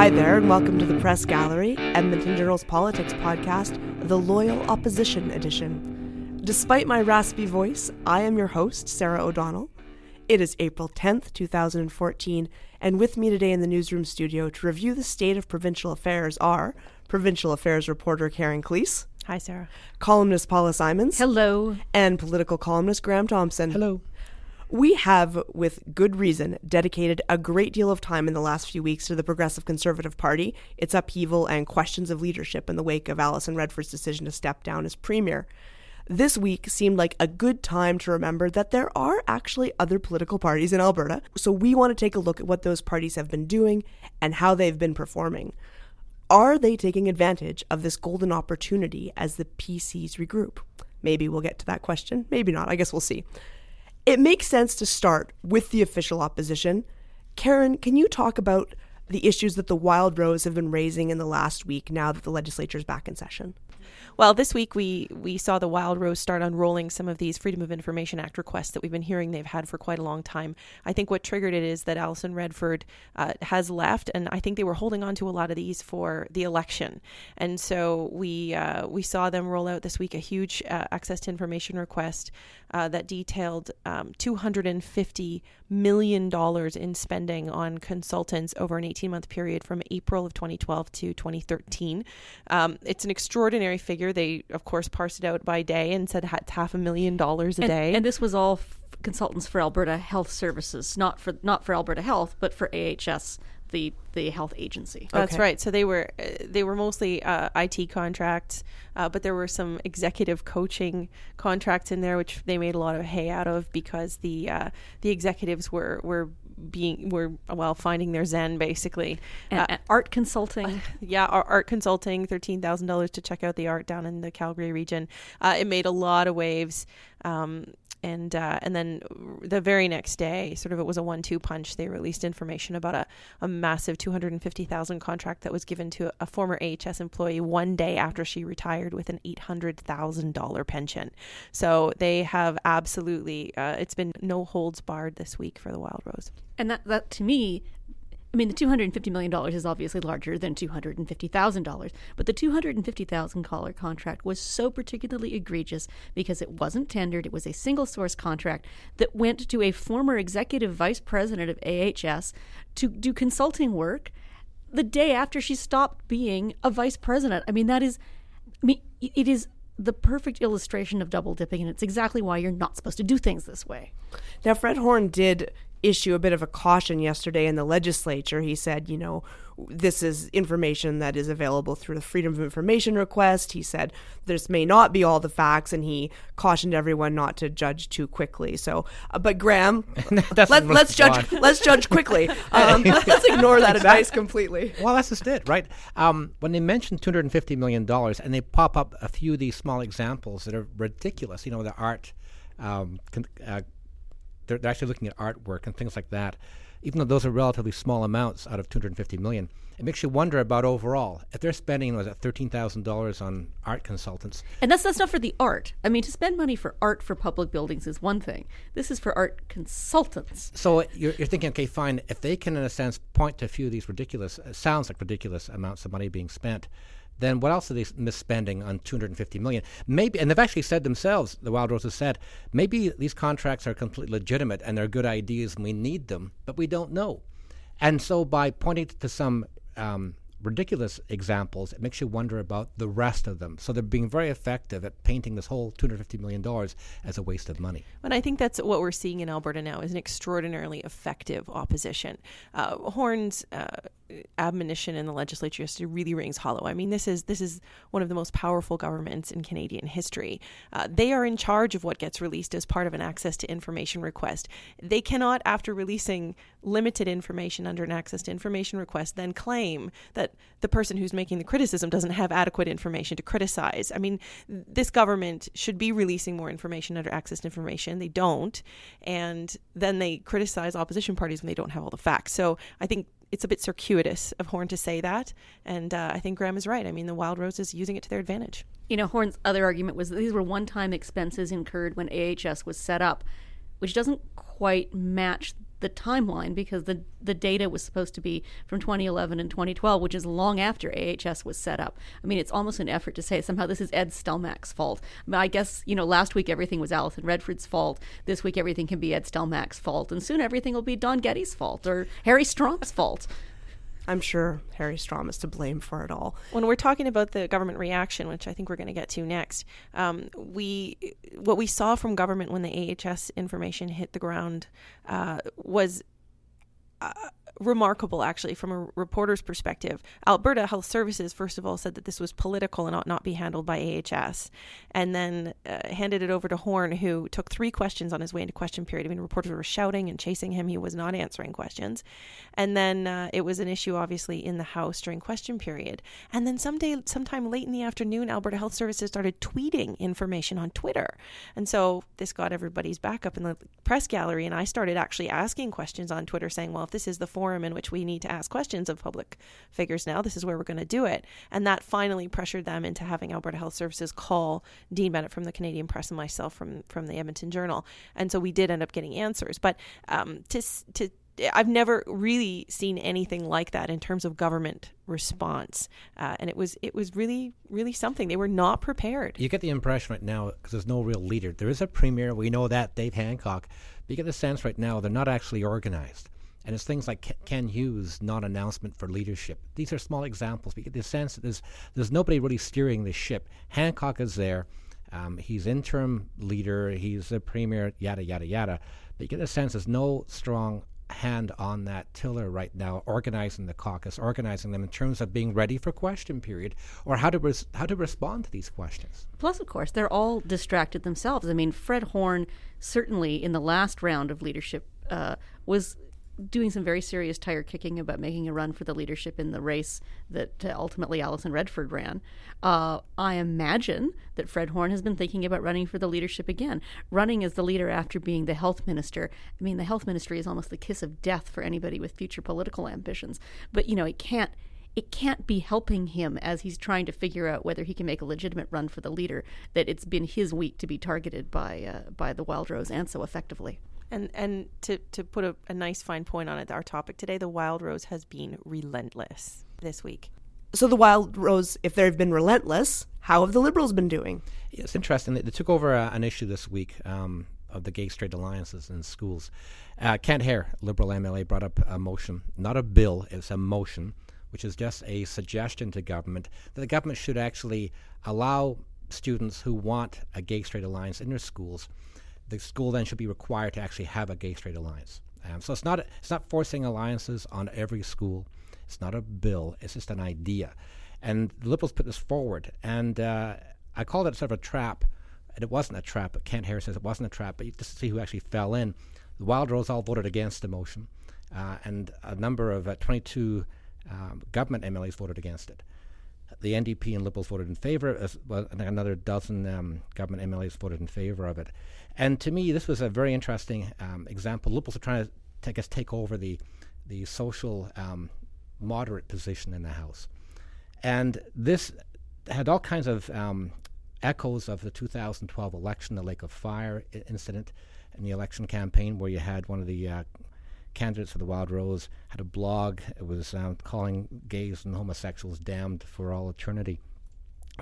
Hi there, and welcome to the Press Gallery, Edmonton Journal's politics podcast, the Loyal Opposition Edition. Despite my raspy voice, I am your host, Sarah O'Donnell. It is April 10th, 2014, and with me today in the newsroom studio to review the state of provincial affairs are provincial affairs reporter Karen Kleiss. Hi, Sarah. Columnist Paula Simons. Hello. And political columnist Graham Thomson. Hello. We have, with good reason, dedicated a great deal of time in the last few weeks to the Progressive Conservative Party, its upheaval, and questions of leadership in the wake of Alison Redford's decision to step down as Premier. This week seemed like a good time to remember that there are actually other political parties in Alberta, so we want to take a look at what those parties have been doing and how they've been performing. Are they taking advantage of this golden opportunity as the PCs regroup? Maybe we'll get to that question, maybe not. I guess we'll see. It makes sense to start with the official opposition. Karen, can you talk about the issues that the Wild Rose have been raising in the last week now that the legislature is back in session? Well, this week we we saw the Wild Rose start unrolling some of these Freedom of Information Act requests that we've been hearing they've had for quite a long time. I think what triggered it is that Alison Redford uh, has left, and I think they were holding on to a lot of these for the election. And so we uh, we saw them roll out this week a huge uh, access to information request uh, that detailed um, 250 million dollars in spending on consultants over an 18 month period from April of 2012 to 2013. Um, it's an extraordinary figure. They, of course, parsed it out by day and said it's half a million dollars a and, day. And this was all f- consultants for Alberta Health Services, not for not for Alberta Health, but for AHS, the the health agency. That's okay. right. So they were uh, they were mostly uh, IT contracts, uh, but there were some executive coaching contracts in there, which they made a lot of hay out of because the uh, the executives were were being we were well finding their zen basically. And, uh, and art consulting. Yeah art consulting $13000 to check out the art down in the calgary region. Uh, it made a lot of waves. Um, and uh, and then the very next day, sort of it was a one-two punch. They released information about a, a massive two hundred and fifty thousand contract that was given to a former AHS employee one day after she retired with an eight hundred thousand dollar pension. So they have absolutely uh, it's been no holds barred this week for the Wild Rose. And that that to me I mean, the $250 million is obviously larger than $250,000, but the $250,000 contract was so particularly egregious because it wasn't tendered. It was a single source contract that went to a former executive vice president of AHS to do consulting work the day after she stopped being a vice president. I mean, that is, I mean, it is the perfect illustration of double dipping, and it's exactly why you're not supposed to do things this way. Now, Fred Horne did issue a bit of a caution yesterday in the legislature. He said, you know, this is information that is available through the Freedom of Information request. He said this may not be all the facts, and he cautioned everyone not to judge too quickly. So, uh, but Graham, let, us judge. Let's judge quickly. Um, let's ignore that advice completely. Well, that's just it, right? Um, when they mention two hundred and fifty million dollars, and they pop up a few of these small examples that are ridiculous. You know, the art. Um, con- uh, they're, they're actually looking at artwork and things like that. Even though those are relatively small amounts out of 250 million, it makes you wonder about overall if they're spending was it thirteen thousand dollars on art consultants. And that's that's not for the art. I mean, to spend money for art for public buildings is one thing. This is for art consultants. So you're, you're thinking, okay, fine. If they can, in a sense, point to a few of these ridiculous, uh, sounds like ridiculous amounts of money being spent then what else are they misspending on 250 million? Maybe, and they've actually said themselves, the Wild Roses said, maybe these contracts are completely legitimate and they're good ideas and we need them, but we don't know. And so by pointing to some um, ridiculous examples, it makes you wonder about the rest of them. So they're being very effective at painting this whole $250 million as a waste of money. And I think that's what we're seeing in Alberta now is an extraordinarily effective opposition. Uh, Horne's uh, admonition in the legislature yesterday really rings hollow. I mean, this is this is one of the most powerful governments in Canadian history. Uh, they are in charge of what gets released as part of an access to information request. They cannot, after releasing limited information under an access to information request, then claim that the person who's making the criticism doesn't have adequate information to criticize. I mean, this government should be releasing more information under access to information. They don't, and then they criticize opposition parties when they don't have all the facts. So I think it's a bit circuitous of Horne to say that, and uh, I think Graham is right. I mean, the Wild Rose is using it to their advantage. You know, Horne's other argument was that these were one-time expenses incurred when AHS was set up. Which doesn't quite match the timeline because the the data was supposed to be from 2011 and 2012, which is long after AHS was set up. I mean, it's almost an effort to say somehow this is Ed Stelmach's fault. I, mean, I guess you know last week everything was Alison Redford's fault. This week everything can be Ed Stelmach's fault, and soon everything will be Don Getty's fault or Harry Strom's fault. I'm sure Harry Strom is to blame for it all. When we're talking about the government reaction, which I think we're going to get to next, um, we what we saw from government when the AHS information hit the ground uh, was. Uh, remarkable, actually, from a reporter's perspective. Alberta Health Services, first of all, said that this was political and ought not be handled by AHS, and then uh, handed it over to Horne, who took three questions on his way into question period. I mean, reporters were shouting and chasing him. He was not answering questions. And then uh, it was an issue, obviously, in the House during question period. And then someday, sometime late in the afternoon, Alberta Health Services started tweeting information on Twitter. And so this got everybody's back up in the press gallery, and I started actually asking questions on Twitter, saying, well, if this is the forum forum in which we need to ask questions of public figures now. This is where we're going to do it. And that finally pressured them into having Alberta Health Services call Dean Bennett from the Canadian Press and myself from, from the Edmonton Journal. And so we did end up getting answers. But um, to, to I've never really seen anything like that in terms of government response, uh, and it was it was really really something. They were not prepared. You get the impression right now because there's no real leader. There is a premier, we know that Dave Hancock, but you get the sense right now they're not actually organized. And it's things like Ken Hughes' non-announcement for leadership. These are small examples. We get the sense that there's there's nobody really steering the ship. Hancock is there. Um, he's interim leader. He's the premier. Yada yada yada. But you get the sense there's no strong hand on that tiller right now, organizing the caucus, organizing them in terms of being ready for question period or how to res- how to respond to these questions. Plus, of course, they're all distracted themselves. I mean, Fred Horne certainly in the last round of leadership uh, was doing some very serious tire kicking about making a run for the leadership in the race that uh, ultimately Alison Redford ran. Uh, I imagine that Fred Horne has been thinking about running for the leadership again, running as the leader after being the health minister. I mean, the health ministry is almost the kiss of death for anybody with future political ambitions. But you know, it can't it can't be helping him as he's trying to figure out whether he can make a legitimate run for the leader that it's been his week to be targeted by uh, by the Wildrose and so effectively. And and to, to put a, a nice fine point on it, our topic today, the wild rose has been relentless this week. So the wild rose, if they've been relentless, how have the Liberals been doing? Yeah, it's interesting. They, they took over uh, an issue this week um, of the gay straight alliances in schools. Uh, Kent Hehr, Liberal MLA, brought up a motion, not a bill, it's a motion, which is just a suggestion to government that the government should actually allow students who want a gay straight alliance in their schools the school then should be required to actually have a gay straight alliance. Um, so it's not it's not forcing alliances on every school. It's not a bill. It's just an idea. And the Liberals put this forward, and uh, I called it sort of a trap. And it wasn't a trap. But Kent Harris says it wasn't a trap. But just to see who actually fell in, the Wildrose all voted against the motion, uh, and a number of uh, 22 um, government MLAs voted against it the NDP and Liberals voted in favour, well, and another dozen um, government MLAs voted in favour of it. And to me, this was a very interesting um, example. Liberals are trying to, I guess, take over the the social um, moderate position in the House, and this had all kinds of um, echoes of the 2012 election, the Lake of Fire I- incident, in the election campaign, where you had one of the uh, candidates for the Wildrose had a blog. It was um, calling gays and homosexuals damned for all eternity.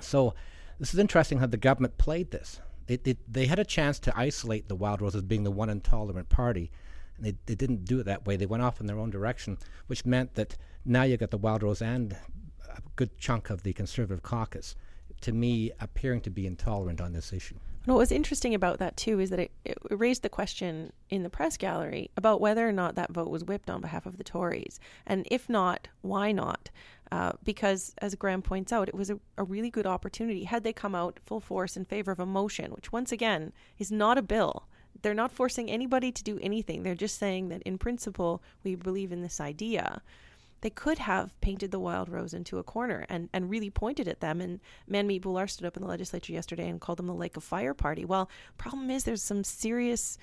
So this is interesting how the government played this. It, it, they had a chance to isolate the Wildrose as being the one intolerant party, and they, they didn't do it that way. They went off in their own direction, which meant that now you got the Wildrose and a good chunk of the Conservative caucus, to me, appearing to be intolerant on this issue. What was interesting about that too is that it, it, raised the question in the press gallery about whether or not that vote was whipped on behalf of the Tories, and if not, why not? Uh, because, as Graham points out, it was a, a, really good opportunity. Had they come out full force in favor of a motion, which once again is not a bill, they're not forcing anybody to do anything. They're just saying that in principle, we believe in this idea. They could have painted the wild rose into a corner and, and really pointed at them. And Manmeet Bhullar stood up in the legislature yesterday and called them the Lake of Fire Party. Well, problem is there's some serious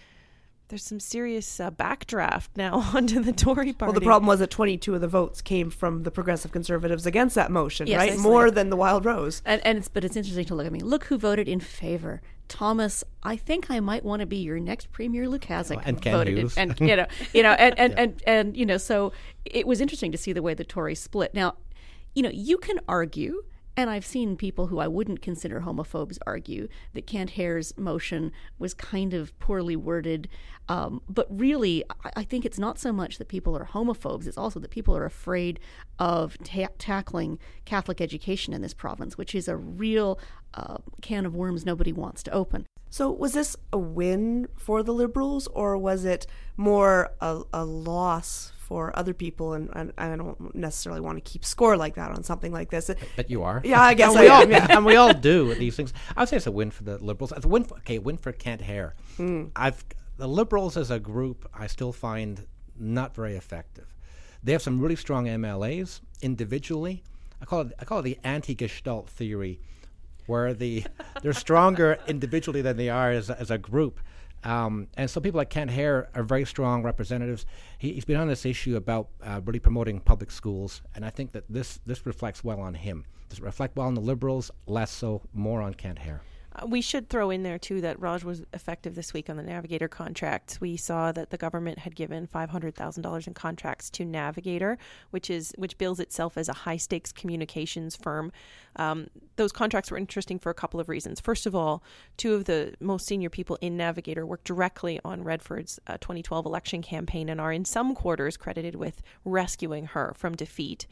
there's some serious uh, backdraft now onto the Tory party. Well, the problem was that 22 of the votes came from the Progressive Conservatives against that motion, Yes, right? I see. More than the Wild Rose. And, and it's, but it's interesting to look at me. Look who voted in favor. Thomas, I think I might want to be your next premier, Lukaszuk. and Ken voted in- and you know, you know, and and, and and you know, so it was interesting to see the way the Tories split. Now, you know, you can argue, and I've seen people who I wouldn't consider homophobes argue that Kent Hehr's motion was kind of poorly worded. Um, but really, I, I think it's not so much that people are homophobes; it's also that people are afraid of ta- tackling Catholic education in this province, which is a real uh, can of worms nobody wants to open. So was this a win for the Liberals, or was it more a, a loss for other people? And, and I don't necessarily want to keep score like that on something like this. But you are. Yeah, I guess and I we am, all, yeah. and we all do these things. I would say it's a win for the Liberals. It's a win. For, okay, win for Kent Hehr. Hmm. I've the Liberals as a group. I still find not very effective. They have some really strong MLAs individually. I call it I call it the anti-Gestalt theory, where the they're stronger individually than they are as as a group. Um, and so people like Kent Hehr are very strong representatives. He, he's been on this issue about uh, really promoting public schools, and I think that this this reflects well on him. Does it reflect well on the Liberals? Less so, more on Kent Hehr. Uh, we should throw in there too that Raj was effective this week on the Navigator contracts. We saw that the government had given five hundred thousand dollars in contracts to Navigator, which is which bills itself as a high stakes communications firm. Um, those contracts were interesting for a couple of reasons. First of all, two of the most senior people in Navigator work directly on Redford's uh, 2012 election campaign and are in some quarters credited with rescuing her from defeat.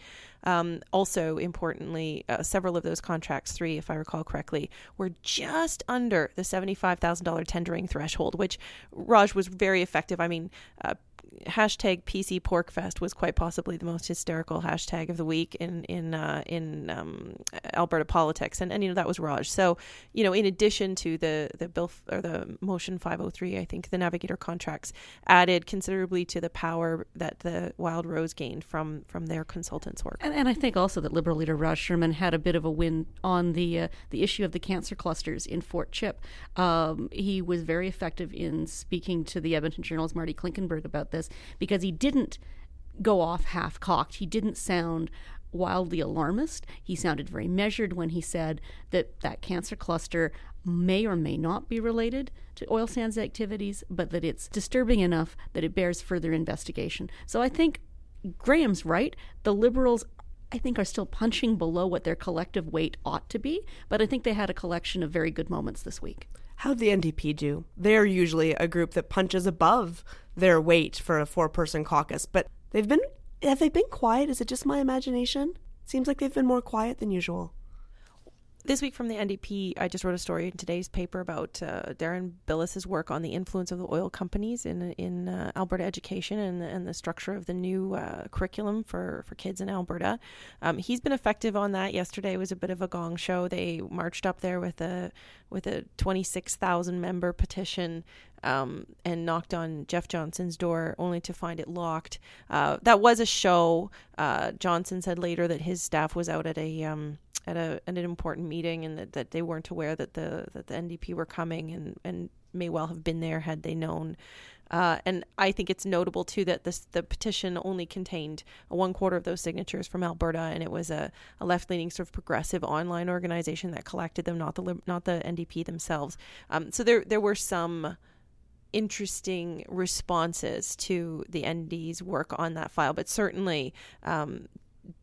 Um, also, importantly, uh, several of those contracts, three if I recall correctly, were just under the $75,000 tendering threshold, which Raj was very effective. I mean, uh, hashtag PC Porkfest was quite possibly the most hysterical hashtag of the week in in uh, in um, Alberta politics, and, and you know that was Raj. So you know, in addition to the the bill f- or the motion 503, I think the Navigator contracts added considerably to the power that the Wild Rose gained from from their consultants' work. And, and I think also that Liberal leader Raj Sherman had a bit of a win on the uh, the issue of the cancer clusters in Fort Chip. Um, he was very effective in speaking to the Edmonton Journal's Marty Klinkenberg about this because he didn't go off half cocked. He didn't sound wildly alarmist. He sounded very measured when he said that that cancer cluster may or may not be related to oil sands activities, but that it's disturbing enough that it bears further investigation. So I think Graham's right. The Liberals, I think, are still punching below what their collective weight ought to be, but I think they had a collection of very good moments this week. How'd the NDP do? They're usually a group that punches above their weight for a four person caucus, but they've been have they been quiet? Is it just my imagination? Seems like they've been more quiet than usual. This week from the NDP, I just wrote a story in today's paper about uh, Deron Bilous's work on the influence of the oil companies in in uh, Alberta education and the, and the structure of the new uh, curriculum for, for kids in Alberta. Um, he's been effective on that. Yesterday was a bit of a gong show. They marched up there with a with a twenty six thousand member petition um, and knocked on Jeff Johnson's door, only to find it locked. Uh, that was a show. Uh, Johnson said later that his staff was out at a um, at a at an important meeting, and that, that they weren't aware that the that the NDP were coming, and and may well have been there had they known. Uh, and I think it's notable too that this the petition only contained one quarter of those signatures from Alberta, and it was a, a left leaning sort of progressive online organization that collected them, not the not the NDP themselves. Um, so there there were some interesting responses to the ND's work on that file, but certainly um,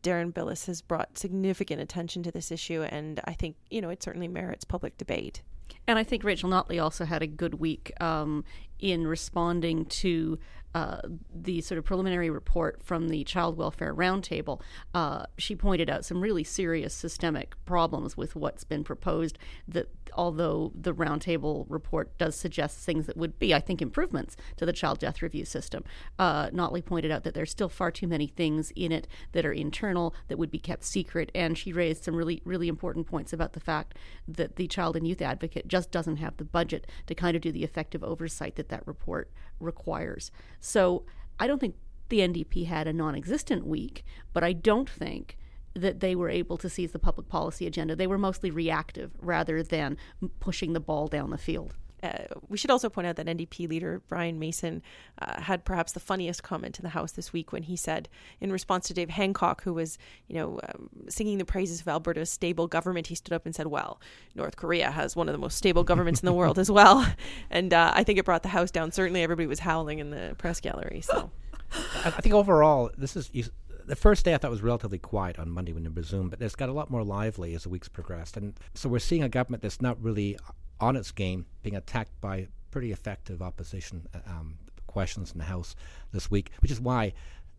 Deron Bilous has brought significant attention to this issue, and I think you know it certainly merits public debate. And I think Rachel Notley also had a good week um, in responding to uh, the sort of preliminary report from the Child Welfare Roundtable. Uh, she pointed out some really serious systemic problems with what's been proposed. That although the Roundtable report does suggest things that would be, I think, improvements to the child death review system, uh, Notley pointed out that there's still far too many things in it that are internal that would be kept secret. And she raised some really, really important points about the fact that the Child and Youth Advocate just doesn't have the budget to kind of do the effective oversight that that report requires. So I don't think the NDP had a non existent week, but I don't think that they were able to seize the public policy agenda. They were mostly reactive rather than pushing the ball down the field. Uh, we should also point out that NDP leader Brian Mason uh, had perhaps the funniest comment in the House this week when he said, in response to Dave Hancock, who was, you know, um, singing the praises of Alberta's stable government, he stood up and said, "Well, North Korea has one of the most stable governments in the world as well," and uh, I think it brought the House down. Certainly, everybody was howling in the press gallery. So, I, I think overall, this is. You, the first day I thought was relatively quiet on Monday when it resumed, but it's got a lot more lively as the weeks progressed. And so we're seeing a government that's not really on its game, being attacked by pretty effective opposition uh, um, questions in the House this week, which is why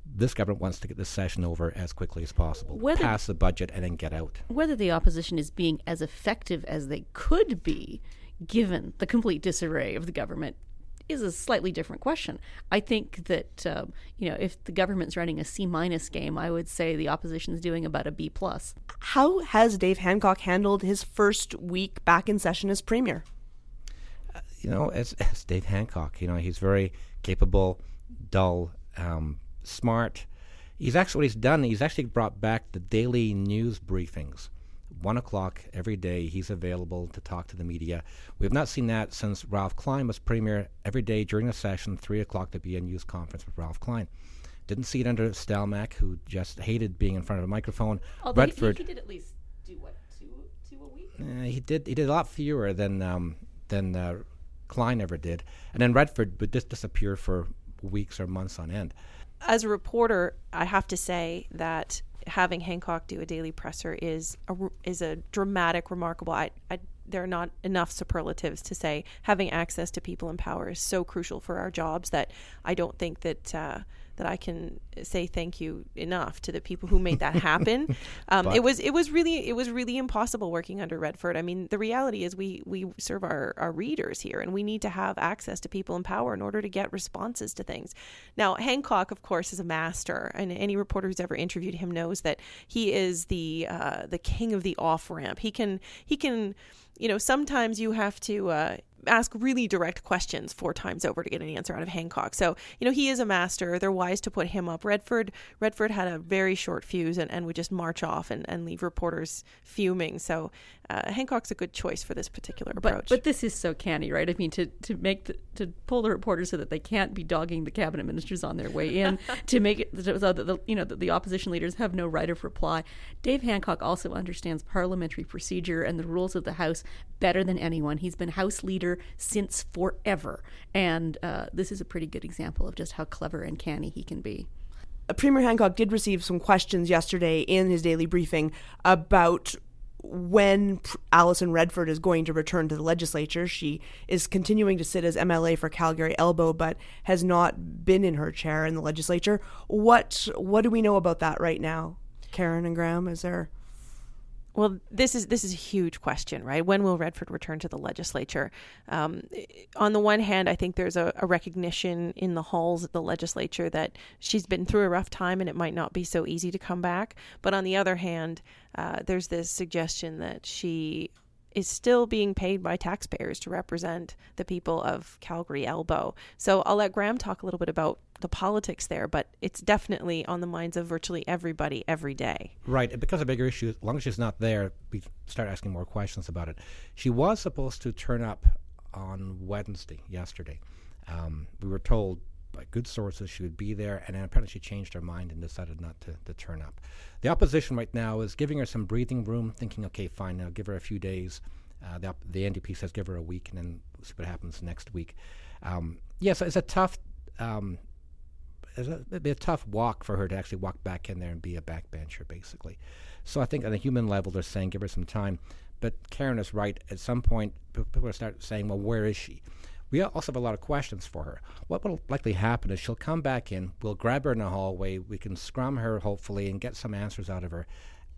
this government wants to get this session over as quickly as possible, Whether- pass the budget, and then get out. Whether the opposition is being as effective as they could be, given the complete disarray of the government, is a slightly different question. I think that um, you know if the government's running a C minus game, I would say the opposition's doing about a B plus. How has Dave Hancock handled his first week back in session as premier? you know, as, as Dave Hancock, you know, he's very capable, dull, um, smart. He's actually what he's done. He's actually brought back the daily news briefings. One o'clock every day, he's available to talk to the media. We have not seen that since Ralph Klein was premier. Every day during the session, three o'clock, there'd be a news conference with Ralph Klein. Didn't see it under Stelmach, who just hated being in front of a microphone. Although Redford, he did at least do what two two a week. uh, he did. He did a lot fewer than um, than uh, Klein ever did, and then Redford would just disappear for weeks or months on end. as a reporter, I have to say that having Hancock do a daily presser is a, is a dramatic, remarkable. I, I there are not enough superlatives to say having access to people in power is so crucial for our jobs that I don't think that uh, that I can say thank you enough to the people who made that happen. um, it was it was really it was really impossible working under Redford. I mean, the reality is we we serve our our readers here, and we need to have access to people in power in order to get responses to things. Now, Hancock, of course, is a master, and any reporter who's ever interviewed him knows that he is the uh, the king of the off ramp. He can he can you know sometimes you have to. Uh, ask really direct questions four times over to get an answer out of Hancock. So, you know, he is a master. They're wise to put him up. Redford Redford had a very short fuse and, and would just march off and, and leave reporters fuming. So uh, Hancock's a good choice for this particular approach. But but this is so canny, right? I mean, to to make the, to pull the reporters so that they can't be dogging the cabinet ministers on their way in, to make it so that the you know that the opposition leaders have no right of reply. Dave Hancock also understands parliamentary procedure and the rules of the House better than anyone. He's been House leader since forever, and uh, this is a pretty good example of just how clever and canny he can be. Premier Hancock did receive some questions yesterday in his daily briefing about when Alison Redford is going to return to the legislature. She is continuing to sit as MLA for Calgary Elbow, but has not been in her chair in the legislature. What what do we know about that right now, Karen and Graham? Is there Well, this is this is a huge question, right? When will Redford return to the legislature? Um, on the one hand, I think there's a, a recognition in the halls of the legislature that she's been through a rough time and it might not be so easy to come back. But on the other hand, uh, there's this suggestion that she is still being paid by taxpayers to represent the people of Calgary Elbow. So I'll let Graham talk a little bit about the politics there, but it's definitely on the minds of virtually everybody every day. Right, it becomes a bigger issue. As long as she's not there, we start asking more questions about it. She was supposed to turn up on Wednesday, yesterday. Um, we were told by good sources she would be there, and then apparently she changed her mind and decided not to, to turn up. The opposition right now is giving her some breathing room, thinking, okay, fine, now give her a few days. Uh, the, op- the NDP says give her a week, and then we'll see what happens next week. Um, yes, it's a tough. Um, it's a, it'd be a tough walk for her to actually walk back in there and be a backbencher, basically. So I think on a human level, they're saying give her some time. But Karen is right. At some point, p- people start saying, well, where is she? We also have a lot of questions for her. What will likely happen is she'll come back in, we'll grab her in the hallway, we can scrum her, hopefully, and get some answers out of her.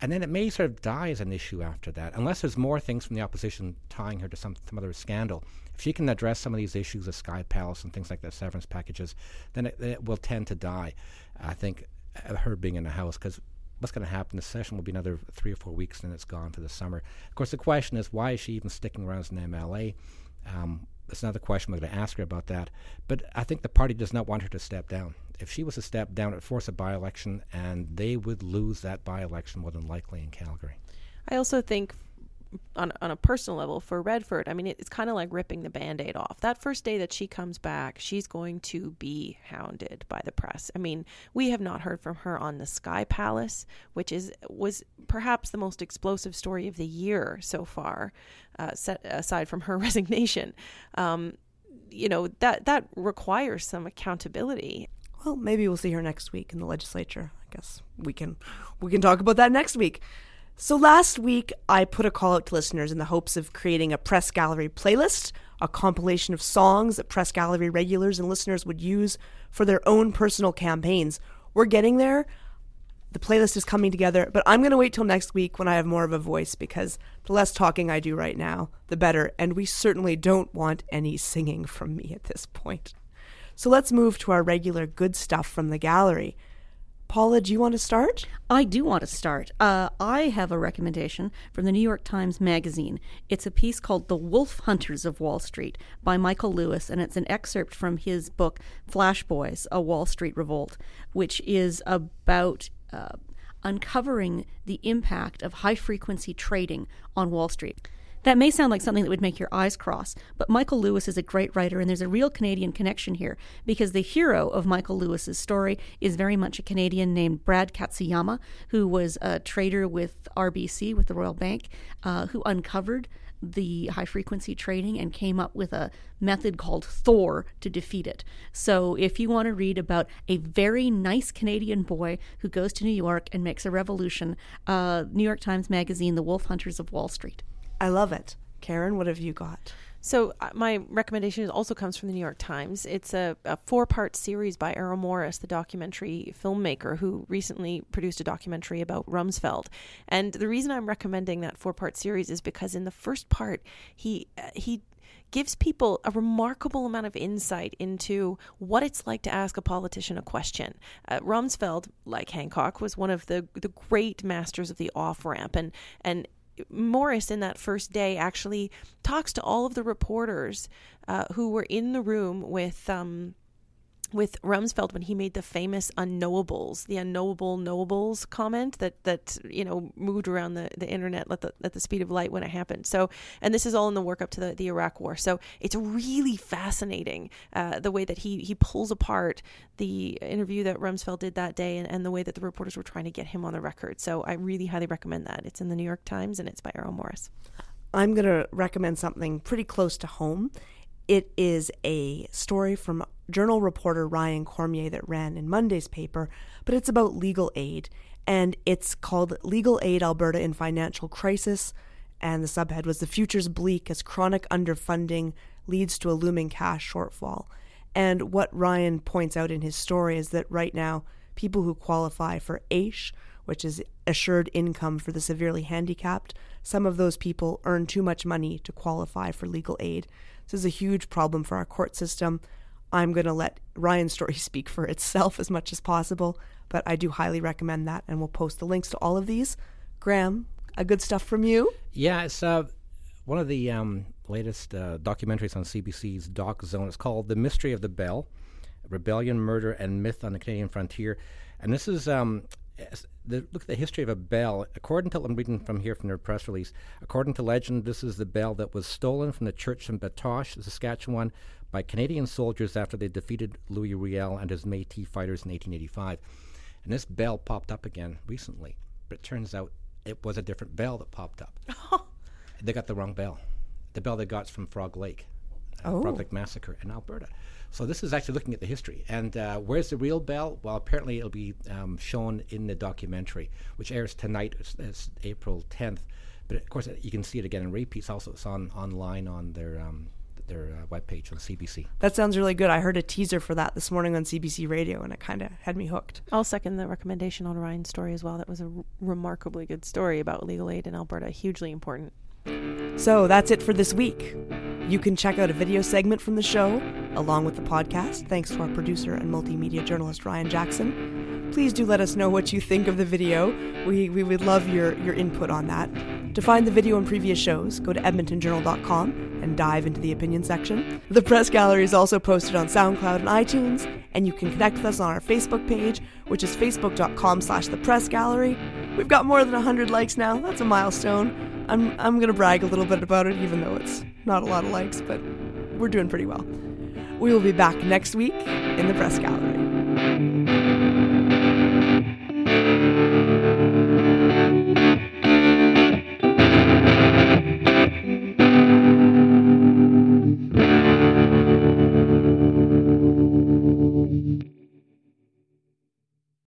And then it may sort of die as an issue after that, unless there's more things from the opposition tying her to some, some other scandal. If she can address some of these issues, of Sky Palace and things like that, severance packages, then it, it will tend to die. I think her being in the House, because what's going to happen? The session will be another three or four weeks, and then it's gone for the summer. Of course, the question is, why is she even sticking around as an MLA? Um, that's another question we're going to ask her about that. But I think the party does not want her to step down. If she was to step down, it would force a by-election, and they would lose that by-election more than likely in Calgary. I also think on, on a personal level for Redford, I mean, it, it's kind of like ripping the band aid off. That first day that she comes back, she's going to be hounded by the press. I mean, we have not heard from her on the Sky Palace, which is was perhaps the most explosive story of the year so far, uh, set aside from her resignation. Um, you know that that requires some accountability. Well, maybe we'll see her next week in the legislature. I guess we can we can talk about that next week. So last week, I put a call out to listeners in the hopes of creating a press gallery playlist, a compilation of songs that press gallery regulars and listeners would use for their own personal campaigns. We're getting there. The playlist is coming together, but I'm going to wait till next week when I have more of a voice because the less talking I do right now, the better. And we certainly don't want any singing from me at this point. So let's move to our regular good stuff from the gallery. Paula, do you want to start? I do want to start. Uh, I have a recommendation from the New York Times Magazine. It's a piece called The Wolf Hunters of Wall Street by Michael Lewis, and it's an excerpt from his book Flash Boys A Wall Street Revolt, which is about. Uh, uncovering the impact of high frequency trading on Wall Street. That may sound like something that would make your eyes cross, but Michael Lewis is a great writer, and there's a real Canadian connection here because the hero of Michael Lewis's story is very much a Canadian named Brad Katsuyama, who was a trader with RBC, with the Royal Bank, uh, who uncovered the high frequency trading and came up with a method called Thor to defeat it. So, if you want to read about a very nice Canadian boy who goes to New York and makes a revolution, uh, New York Times Magazine, The Wolf Hunters of Wall Street. I love it. Karen, what have you got? So uh, my recommendation also comes from the New York Times. It's a, a four-part series by Errol Morris, the documentary filmmaker who recently produced a documentary about Rumsfeld. And the reason I'm recommending that four-part series is because in the first part, he uh, he gives people a remarkable amount of insight into what it's like to ask a politician a question. Uh, Rumsfeld, like Hancock, was one of the the great masters of the off ramp, and and Morris in that first day actually talks to all of the reporters uh, who were in the room with um, with Rumsfeld when he made the famous unknowables, the unknowable knowables comment that that you know moved around the, the internet at the at the speed of light when it happened. So, and this is all in the work up to the, the Iraq War. So it's really fascinating uh, the way that he he pulls apart the interview that Rumsfeld did that day and, and the way that the reporters were trying to get him on the record. So I really highly recommend that. It's in the New York Times and it's by Errol Morris. I'm going to recommend something pretty close to home. It is a story from journal reporter Ryan Cormier that ran in Monday's paper, but it's about legal aid. And it's called Legal Aid Alberta in Financial Crisis. And the subhead was The Future's Bleak as Chronic Underfunding Leads to a Looming Cash Shortfall. And what Ryan points out in his story is that right now, people who qualify for AISH, which is assured income for the severely handicapped, some of those people earn too much money to qualify for legal aid. This is a huge problem for our court system. I'm going to let Ryan's story speak for itself as much as possible, but I do highly recommend that, and we'll post the links to all of these. Graham, a good stuff from you? Yeah, it's uh, one of the um, latest uh, documentaries on CBC's Doc Zone. It's called The Mystery of the Bell Rebellion, Murder, and Myth on the Canadian Frontier. And this is um, the, look at the history of a bell. According to, I'm reading from here from their press release. According to legend, this is the bell that was stolen from the church in Batoche, Saskatchewan, by Canadian soldiers after they defeated Louis Riel and his Métis fighters in 1885. And this bell popped up again recently, but it turns out it was a different bell that popped up. they got the wrong bell. The bell they got from Frog Lake, uh, oh. Frog Lake Massacre in Alberta. So this is actually looking at the history. And uh, where's the real bell? Well, apparently it'll be um, shown in the documentary, which airs tonight. It's, it's, April 10th. But of course, you can see it again in repeats. Also, it's on online on their um, their uh, webpage on CBC. That sounds really good. I heard a teaser for that this morning on CBC Radio, and it kind of had me hooked. I'll second the recommendation on Ryan's story as well. That was a r- remarkably good story about legal aid in Alberta. Hugely important. So that's it for this week. You can check out a video segment from the show, along with the podcast, thanks to our producer and multimedia journalist Ryan Jackson. Please do let us know what you think of the video. We, we would love your, your input on that. To find the video and previous shows, go to edmontonjournal.com and dive into the opinion section. The press gallery is also posted on SoundCloud and iTunes, and you can connect with us on our Facebook page, which is facebook.com slash the press gallery. We've got more than 100 likes now. That's a milestone. I'm I'm gonna brag a little bit about it, even though it's not a lot of likes, but we're doing pretty well. We will be back next week in the press gallery.